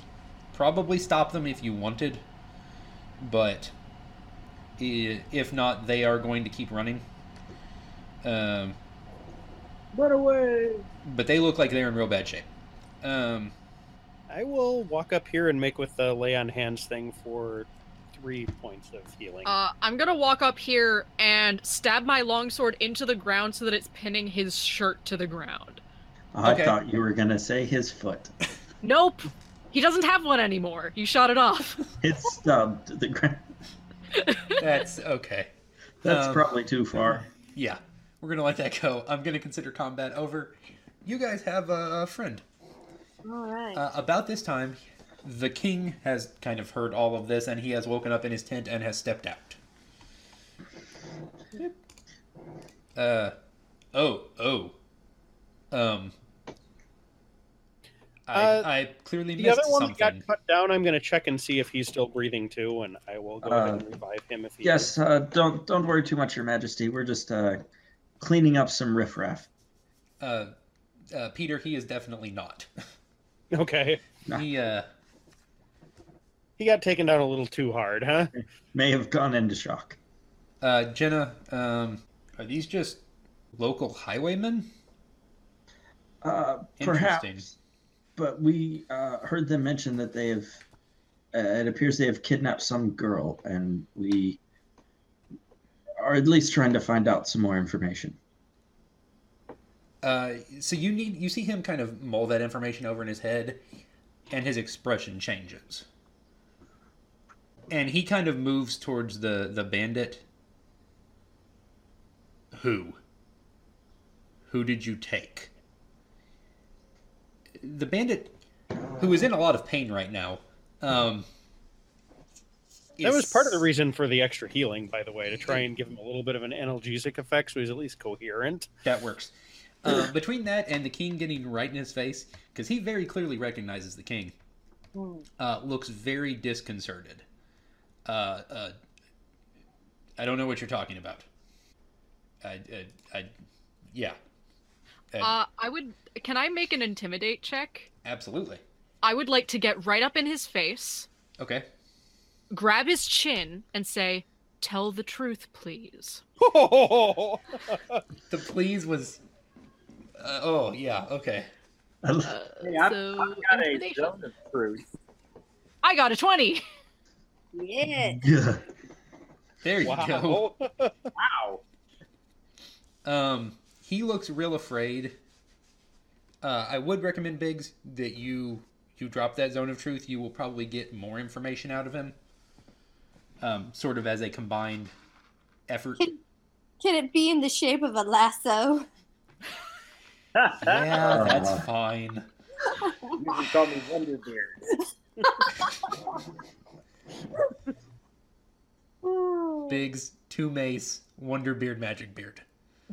probably stop them if you wanted, but if not, they are going to keep running. Um, Run away! but they look like they're in real bad shape. Um, I will walk up here and make with the lay on hands thing for three points of healing. Uh, I'm gonna walk up here and stab my longsword into the ground so that it's pinning his shirt to the ground. I Okay. thought you were gonna say his foot. Nope, he doesn't have one anymore. You shot it off. It's stubbed to the ground. that's okay. That's Um, probably too far. Yeah, we're gonna let that go. I'm gonna consider combat over. You guys have a friend. All right. Uh, about this time, the king has kind of heard all of this, and he has woken up in his tent and has stepped out. Uh, oh, oh, um, I, Uh, I clearly the missed other one that something. got cut down. I'm going to check and see if he's still breathing too, and I will go ahead Uh, and revive him if he Yes, uh, don't don't worry too much, Your Majesty. We're just uh, cleaning up some riffraff. Uh, uh, Peter, he is definitely not. is. Okay. he, uh, He got taken down a little too hard, huh? May have gone into shock. uh, Jenna, um, are these just local highwaymen? Uh, Interesting. perhaps, but we uh, heard them mention that they have. Uh, it appears they have kidnapped some girl, and we are at least trying to find out some more information. Uh, so you need you see him kind of mull that information over in his head, and his expression changes. And he kind of moves towards the the bandit. Who? Who did you take? The bandit, who is in a lot of pain right now. Um, That was part of the reason for the extra healing, by the way, to try and give him a little bit of an analgesic effect so he's at least coherent. That works. Uh, between that and the king getting right in his face, because he very clearly recognizes the king, Hmm. uh, looks very disconcerted. Uh, uh, I don't know what you're talking about. I, I, I yeah, Uh, Uh, I would. Can I make an intimidate check? absolutely. I would like to get right up in his face, Okay. Grab his chin, and say, "Tell the truth, please." Oh, The please was. Uh, oh yeah. Okay. Uh, Hey, I've, so I've got a zone of truth. I got a twenty. Yeah. Yeah. There you go. wow. Wow. Um, he looks real afraid. Uh, I would recommend Biggs that you you drop that zone of truth. You will probably get more information out of him. Um, sort of as a combined effort. Can it be in the shape of a lasso? Yeah, that's Uh. fine. you can call me Wonderbeard. Biggs, two mace, wonder beard, magic beard.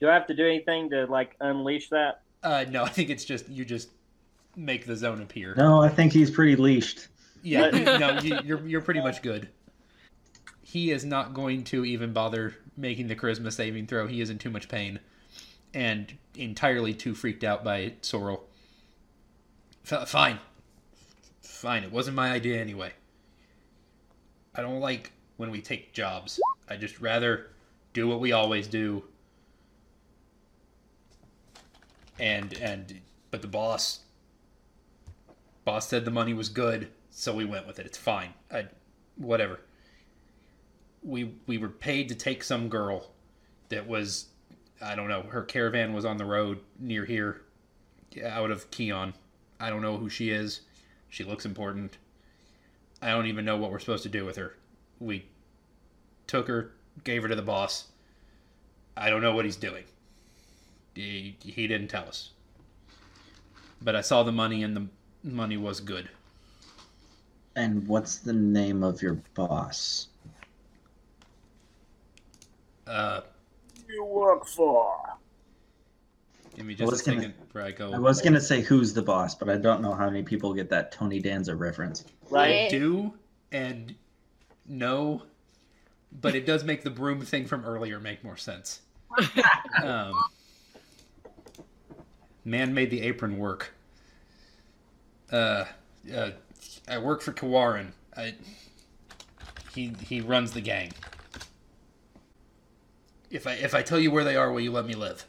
Do I have to do anything to like unleash that? Uh, no, I think it's just you just make the zone appear. No, I think he's pretty leashed. Yeah, no, you, you're you're pretty much good. He is not going to even bother making the charisma saving throw. He is in too much pain, and entirely too freaked out by Sorrel. F- fine, fine. It wasn't my idea anyway. I don't like when we take jobs. I just rather do what we always do. And and but the boss boss said the money was good, so we went with it. It's fine. I, whatever. We we were paid to take some girl that was, I don't know. Her caravan was on the road near here, out of Keon. I don't know who she is. She looks important. I don't even know what we're supposed to do with her. We took her, gave her to the boss. I don't know what he's doing. He, he didn't tell us. But I saw the money, and the money was good. And what's the name of your boss? Uh, You work for. give me just a was gonna- second where I go. I was gonna say who's the boss, but I don't know how many people get that Tony Danza reference. I do and no, but it does make the broom thing from earlier make more sense. um, man made the apron work. Uh, uh, I work for Kawarin. I, he he runs the gang. If I if I tell you where they are, will you let me live?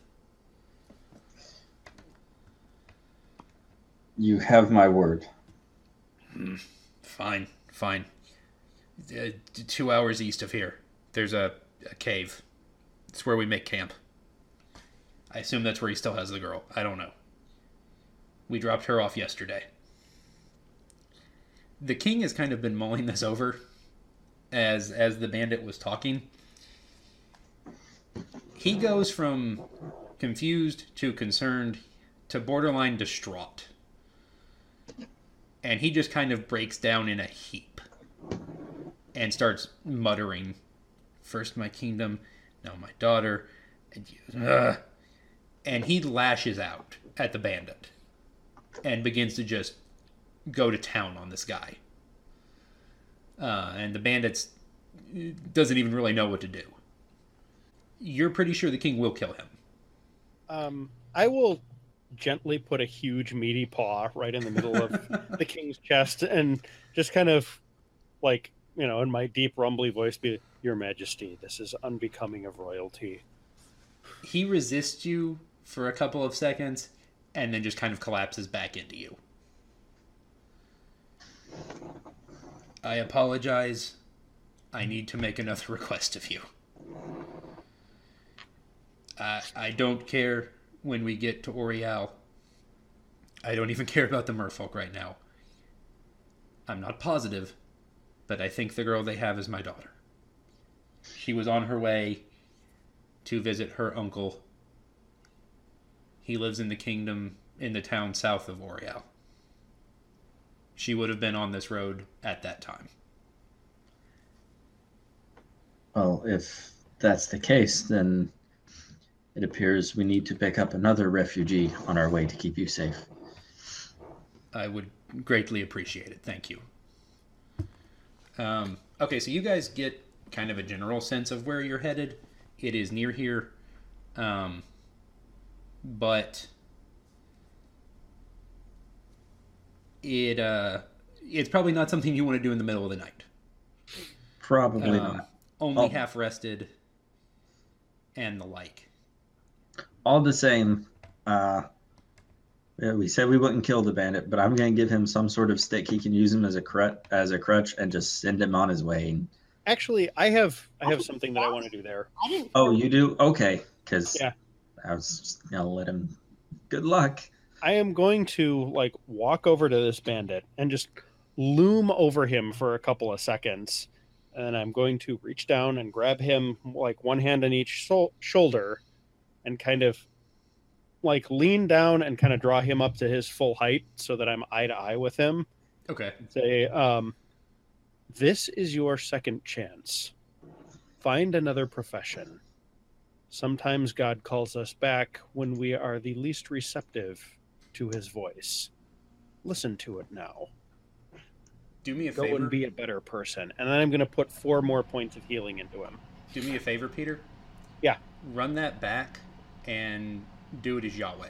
You have my word. Fine, fine. Uh, two hours east of here, there's a, a cave. It's where we make camp. I assume that's where he still has the girl. I don't know. We dropped her off yesterday. The king has kind of been mulling this over as as the bandit was talking. He goes from confused to concerned to borderline distraught and he just kind of breaks down in a heap and starts muttering first my kingdom now my daughter and, ugh." and he lashes out at the bandit and begins to just go to town on this guy. Uh, and the bandits doesn't even really know what to do. You're pretty sure the king will kill him. Um, I will gently put a huge meaty paw right in the middle of the king's chest and just kind of like you know in my deep rumbly voice be your majesty this is unbecoming of royalty. He resists you for a couple of seconds and then just kind of collapses back into you. I apologize. I need to make another request of you. I I don't care when we get to Oriel. I don't even care about the merfolk right now. I'm not positive, but I think the girl they have is my daughter. She was on her way to visit her uncle. He lives in the kingdom in the town south of Oriel. She would have been on this road at that time. Well, if that's the case, then it appears we need to pick up another refugee on our way to keep you safe. I would greatly appreciate it. Thank you. Um, okay, so you guys get kind of a general sense of where you're headed. It is near here, um, but it uh, it's probably not something you want to do in the middle of the night. Probably Um, not. only Oh. half rested, and the like. All the same, uh, yeah, we said we wouldn't kill the bandit, but I'm going to give him some sort of stick he can use him as a crutch, as a crutch, and just send him on his way. actually i have i have something that i want to do there Oh, you do? Okay, because Yeah. I was just gonna let him. Good luck. I am going to like walk over to this bandit and just loom over him for a couple of seconds. And I'm going to reach down and grab him like one hand on each sol- shoulder and kind of like lean down and kind of draw him up to his full height so that I'm eye to eye with him. Okay. Say, um, this is your second chance. Find another profession. Sometimes God calls us back when we are the least receptive to his voice. Listen to it now. Do me a Go favor. and be a better person. And then I'm going to put four more points of healing into him. Do me a favor, Peter. Yeah. Run that back and do it as Yahweh,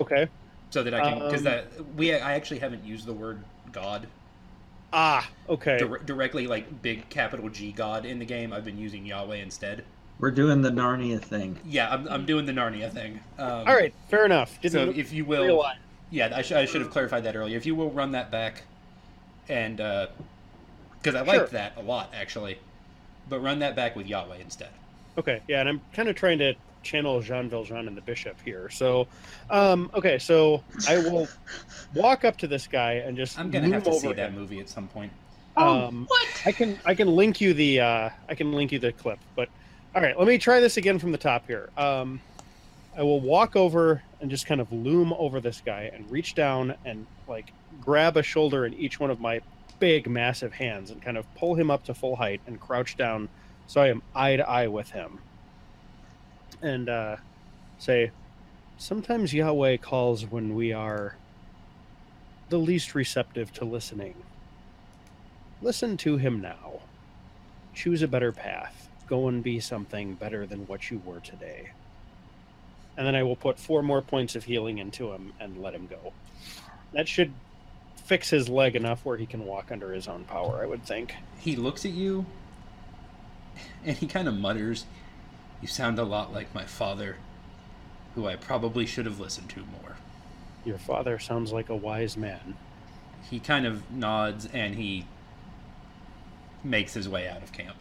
Okay. so that I can because Um, that we I actually haven't used the word God Ah, okay. dir- directly like big capital G God in the game. I've been using Yahweh instead. We're doing the Narnia thing. Yeah, I'm, I'm doing the Narnia thing. Um, All right, fair enough. Didn't So if you will, realize. yeah, I, sh- I should have clarified that earlier. If you will run that back, and because I Sure. liked that a lot actually, but run that back with Yahweh instead. Okay, yeah, and I'm kind of trying to channel Jean Valjean and the bishop here. So, um, okay, so I will walk up to this guy and just I'm gonna loom have to see over that movie at some point. Um, I can I can link you the uh, I can link you the clip. But all right, let me try this again from the top here. Um, I will walk over and just kind of loom over this guy and reach down and like grab a shoulder in each one of my big massive hands and kind of pull him up to full height and crouch down so I am eye to eye with him. And uh, say, sometimes Yahweh calls when we are the least receptive to listening. Listen to him now. Choose a better path. Go and be something better than what you were today. And then I will put four more points of healing into him and let him go. That should fix his leg enough where he can walk under his own power, I would think. He looks at you and he kind of mutters, You sound a lot like my father, who I probably should have listened to more. Your father sounds like a wise man. He kind of nods and he makes his way out of camp.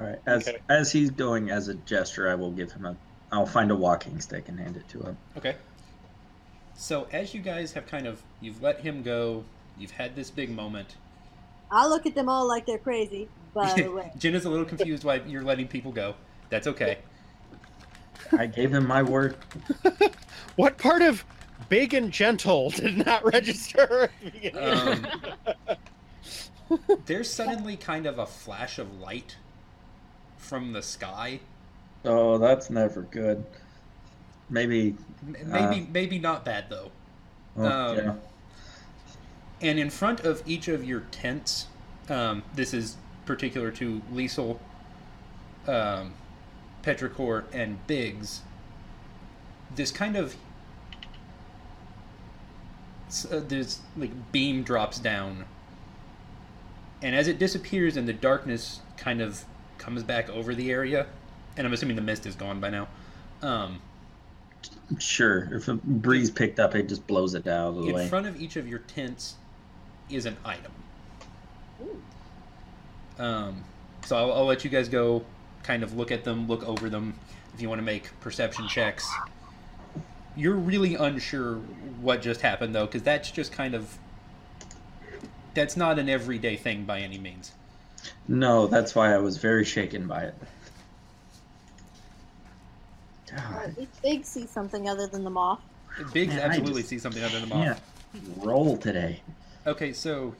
All right. As Okay. as he's going as a gesture, I will give him a. I'll find a walking stick and hand it to him. Okay. So as you guys have kind of you've let him go, you've had this big moment. I look at them all like they're crazy. By the way, Jen is a little confused why you're letting people go. That's okay. I gave him my word. What part of big and gentle did not register? at the beginning? Um, There's suddenly kind of a flash of light from the sky. Oh, that's never good. Maybe. Maybe maybe not bad though. Oh, Um, yeah. And in front of each of your tents, um, this is particular to Liesel, um, Petrichor, and Biggs. This kind of uh, this like beam drops down, and as it disappears and the darkness kind of comes back over the area, and I'm assuming the mist is gone by now. Um, Sure. If a breeze picked up, it just blows it out of the in way. front of each of your tents is an item. Um, so I'll, I'll let you guys go, kind of look at them, look over them. If you want to make perception checks, you're really unsure what just happened though, because that's just kind of that's not an everyday thing by any means. No, that's why I was very shaken by it. God, Big, Big see something other than the moth. Biggs Man, absolutely just sees something other than the moth. can't roll today. Okay, so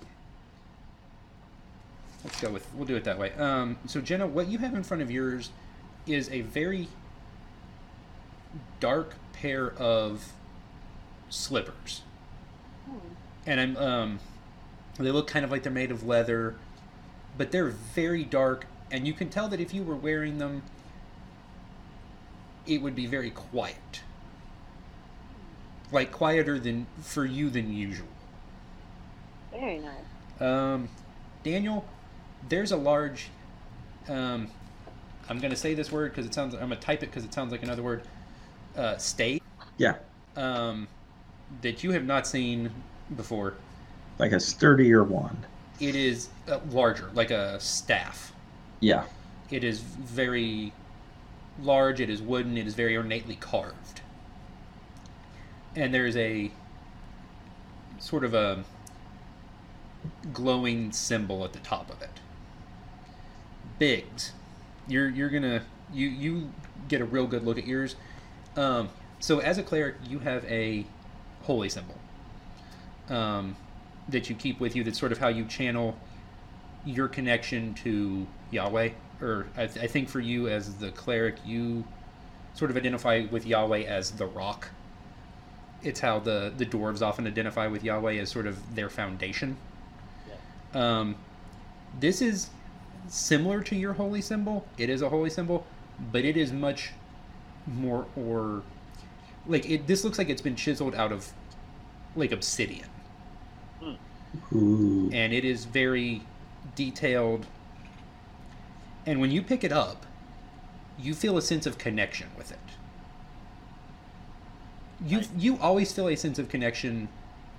let's go with we'll do it that way. Um, so Jenna, what you have in front of yours is a very dark pair of slippers, and I'm um, they look kind of like they're made of leather, but they're very dark, and you can tell that if you were wearing them, it would be very quiet, like quieter than for you than usual. Very nice. Um, Daniel, there's a large. Um, I'm gonna say this word because it sounds. I'm gonna type it because it sounds like another word. Uh, state. Yeah, Um, that you have not seen before. like a sturdier wand. It is uh, larger, like a staff. Yeah. It is very large. It is wooden. It is very ornately carved. And there is a sort of a glowing symbol at the top of it. Biggs, you're you're gonna you you get a real good look at yours. Um, so as a cleric, you have a holy symbol um, that you keep with you. That's sort of how you channel your connection to Yahweh. Or I, th- I think for you as the cleric, you sort of identify with Yahweh as the rock. It's how the the dwarves often identify with Yahweh as sort of their foundation. Yeah. Um, this is similar to your holy symbol. It is a holy symbol, but it is much more or like it. This looks like it's been chiseled out of like obsidian, Ooh. and it is very detailed. And when you pick it up, you feel a sense of connection with it. You you always feel a sense of connection,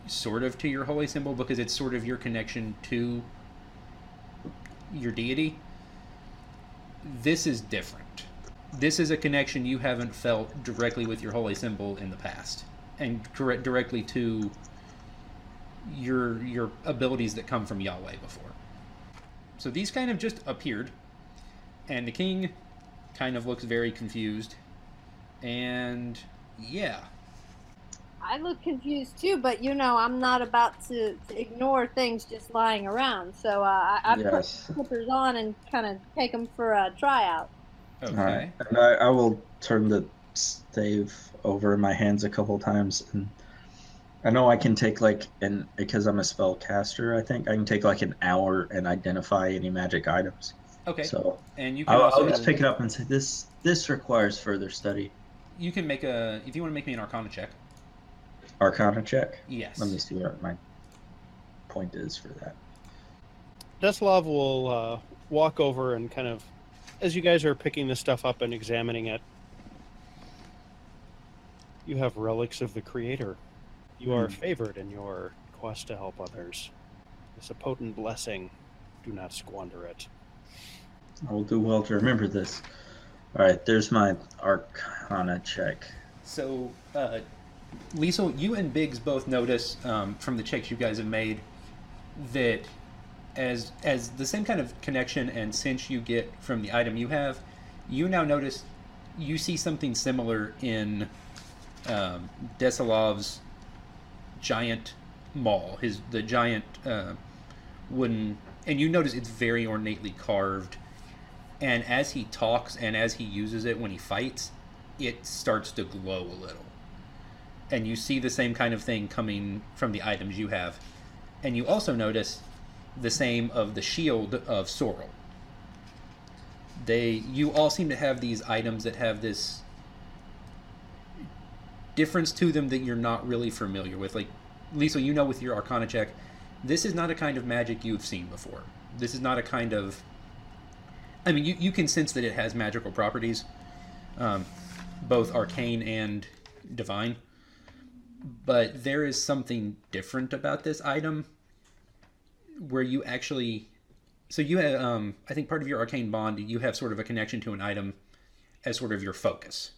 sort of to your holy symbol because it's sort of your connection to your deity. This is different. this is a connection you haven't felt directly with your holy symbol in the past, and direct, directly to your your abilities that come from Yahweh before. So these kind of just appeared, and the king kind of looks very confused, and yeah, I look confused too, but you know, I'm not about to, to ignore things just lying around. So uh, I, I Yes. put slippers on and kind of take them for a tryout. okay. All right. And I, I will turn the stave over in my hands a couple times, and I know I can take like an because I'm a spell caster. I think I can take like an hour and identify any magic items. Okay, So and you can I'll, also I'll just pick it up and say this. This requires further study. you can make a if you want to make me an Arcana check. Arcana check. Yes. Let me see what my point is for that. Desilov will uh, walk over and kind of, as you guys are picking this stuff up and examining it, you have relics of the Creator. You are Hmm. favored in your quest to help others. It's a potent blessing. Do not squander it. I will do well to remember this. All right, there's my Arcana check. So, uh, Liesel, you and Biggs both notice um, from the checks you guys have made that as as the same kind of connection and sense you get from the item you have, you now notice you see something similar in um, Desilov's giant maul, his the giant uh, wooden, and you notice it's very ornately carved. And as he talks and as he uses it when he fights, it starts to glow a little. And you see the same kind of thing coming from the items you have. And you also notice the same of the shield of Sorrel. They you all seem to have these items that have this difference to them that you're not really familiar with. Like Lisa, you know with your Arcana check, this is not a kind of magic you've seen before. This is not a kind of I mean, you, you can sense that it has magical properties, um, both arcane and divine. But there is something different about this item where you actually. So you have, um, I think part of your arcane bond, you have sort of a connection to an item as sort of your focus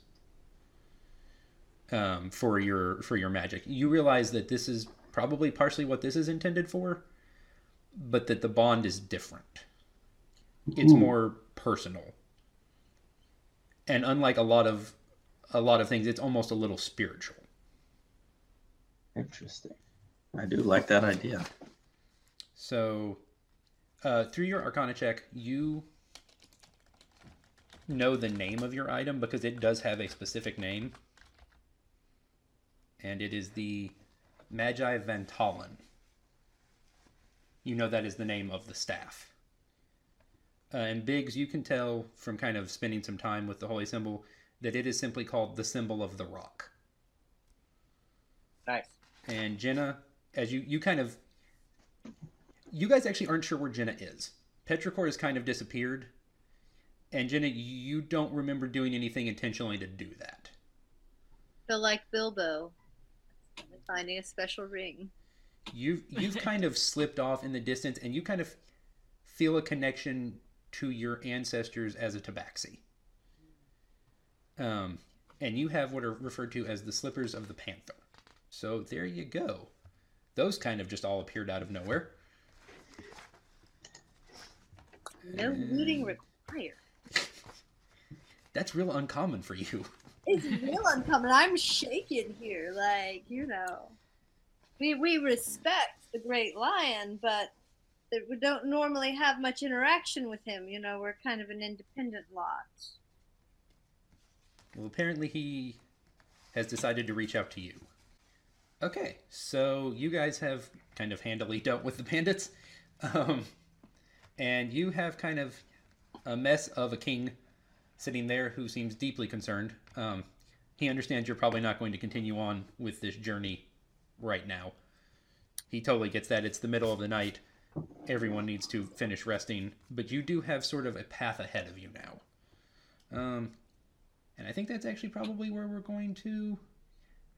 um, for your for your magic. You realize that this is probably partially what this is intended for, but that the bond is different it's Ooh. more personal and unlike a lot of a lot of things it's almost a little spiritual Interesting. I do like that idea. so uh, through your arcana check you know the name of your item because it does have a specific name and it is the magi ventalen you know that is the name of the staff uh, and Biggs, you can tell from kind of spending some time with the holy symbol that it is simply called the symbol of the rock. Nice. And Jenna, as you you kind of you guys actually aren't sure where Jenna is. Petrichor has kind of disappeared, and Jenna, you don't remember doing anything intentionally to do that. So like Bilbo, finding a special ring. You've you've kind of slipped off in the distance, and you kind of feel a connection to your ancestors as a tabaxi. Um, and you have what are referred to as the slippers of the panther. So there you go. Those kind of just all appeared out of nowhere. No looting required. That's real uncommon for you. It's real uncommon. I'm shaking here, like you know. We we respect the great lion, but we don't normally have much interaction with him. You know, we're kind of an independent lot. Well, apparently he has decided to reach out to you. Okay, so you guys have kind of handily dealt with the bandits, um, and you have kind of a mess of a king sitting there who seems deeply concerned. Um, he understands you're probably not going to continue on with this journey right now. He totally gets that. It's the middle of the night. Everyone needs to finish resting, but you do have sort of a path ahead of you now. Um, and I think that's actually probably where we're going to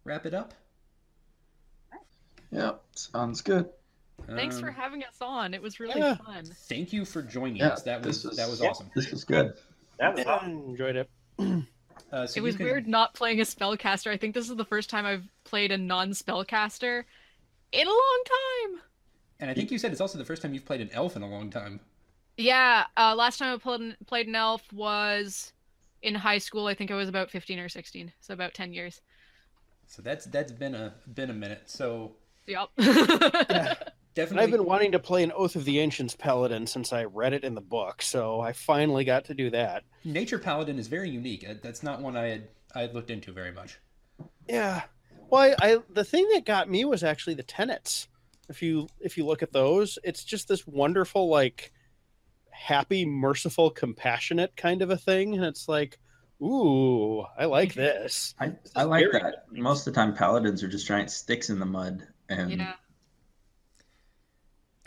wrap it up. Yep, sounds good. Thanks for Um, having us on. It was really Yeah. fun. Thank you for joining Yeah, us. That was was- that was Yeah. awesome. This was good. That was Yeah, awesome. enjoyed it. Uh, so it was can- weird not playing a spellcaster. I think this is the first time I've played a non-spellcaster in a long time. And I think you said it's also the first time you've played an elf in a long time. Yeah, uh, last time I played played an elf was in high school. I think I was about 15 or 16, so about 10 years. So that's that's been a been a minute. So Yep. And definitely. I've been wanting to play an Oath of the Ancients Paladin since I read it in the book, so I finally got to do that. Nature Paladin is very unique. Uh, That's not one I had I had looked into very much. Yeah. Well, I, I the thing that got me was actually the tenets. If you if you look at those, it's just this wonderful like happy, merciful, compassionate kind of a thing, and it's like, ooh, I like this. I, This I like that. nice. Most of the time, paladins are just giant sticks in the mud, and yeah.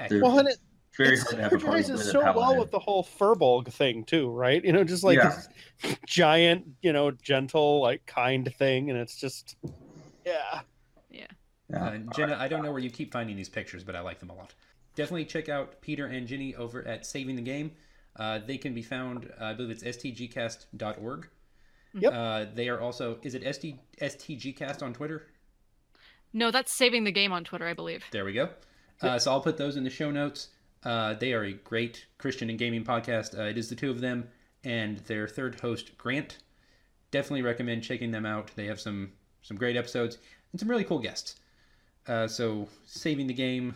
They're Well, and it, very it hard to have a party synergizes with so well with the whole Firbolg thing too, right? You know, just like Yeah. this giant, you know, gentle, like kind thing, and it's just, yeah. Yeah. Uh, Jenna, I don't know where you keep finding these pictures, but I like them a lot. Definitely check out Peter and Ginny over at Saving the Game. Uh, they can be found, uh, I believe it's stgcast.org. Yep. Uh, they are also, is it ST, STGcast on Twitter? No, that's saving the game on Twitter, I believe. There we go. Uh, so I'll put those in the show notes. Uh, they are a great Christian and gaming podcast. Uh, it is the two of them and their third host, Grant. Definitely recommend checking them out. They have some some great episodes and some really cool guests. Uh, so saving the game,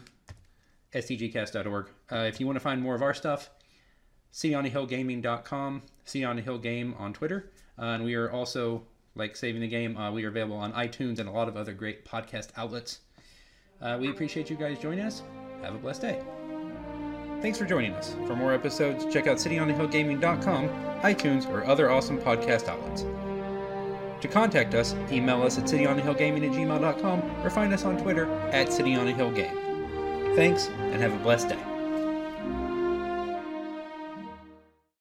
stgcast.org. Uh, if you want to find more of our stuff, cityonahillgaming.com, City on a Hill Game on Twitter. Uh, and we are also, like Saving the Game, we are available on iTunes and a lot of other great podcast outlets. Uh, we appreciate you guys joining us. Have a blessed day. Thanks for joining us. For more episodes, check out cityonthehillgaming.com, iTunes, or other awesome podcast outlets. To contact us, email us at cityonthehillgaming at gmail.com or find us on Twitter at cityonthehillgame. Thanks, and have a blessed day.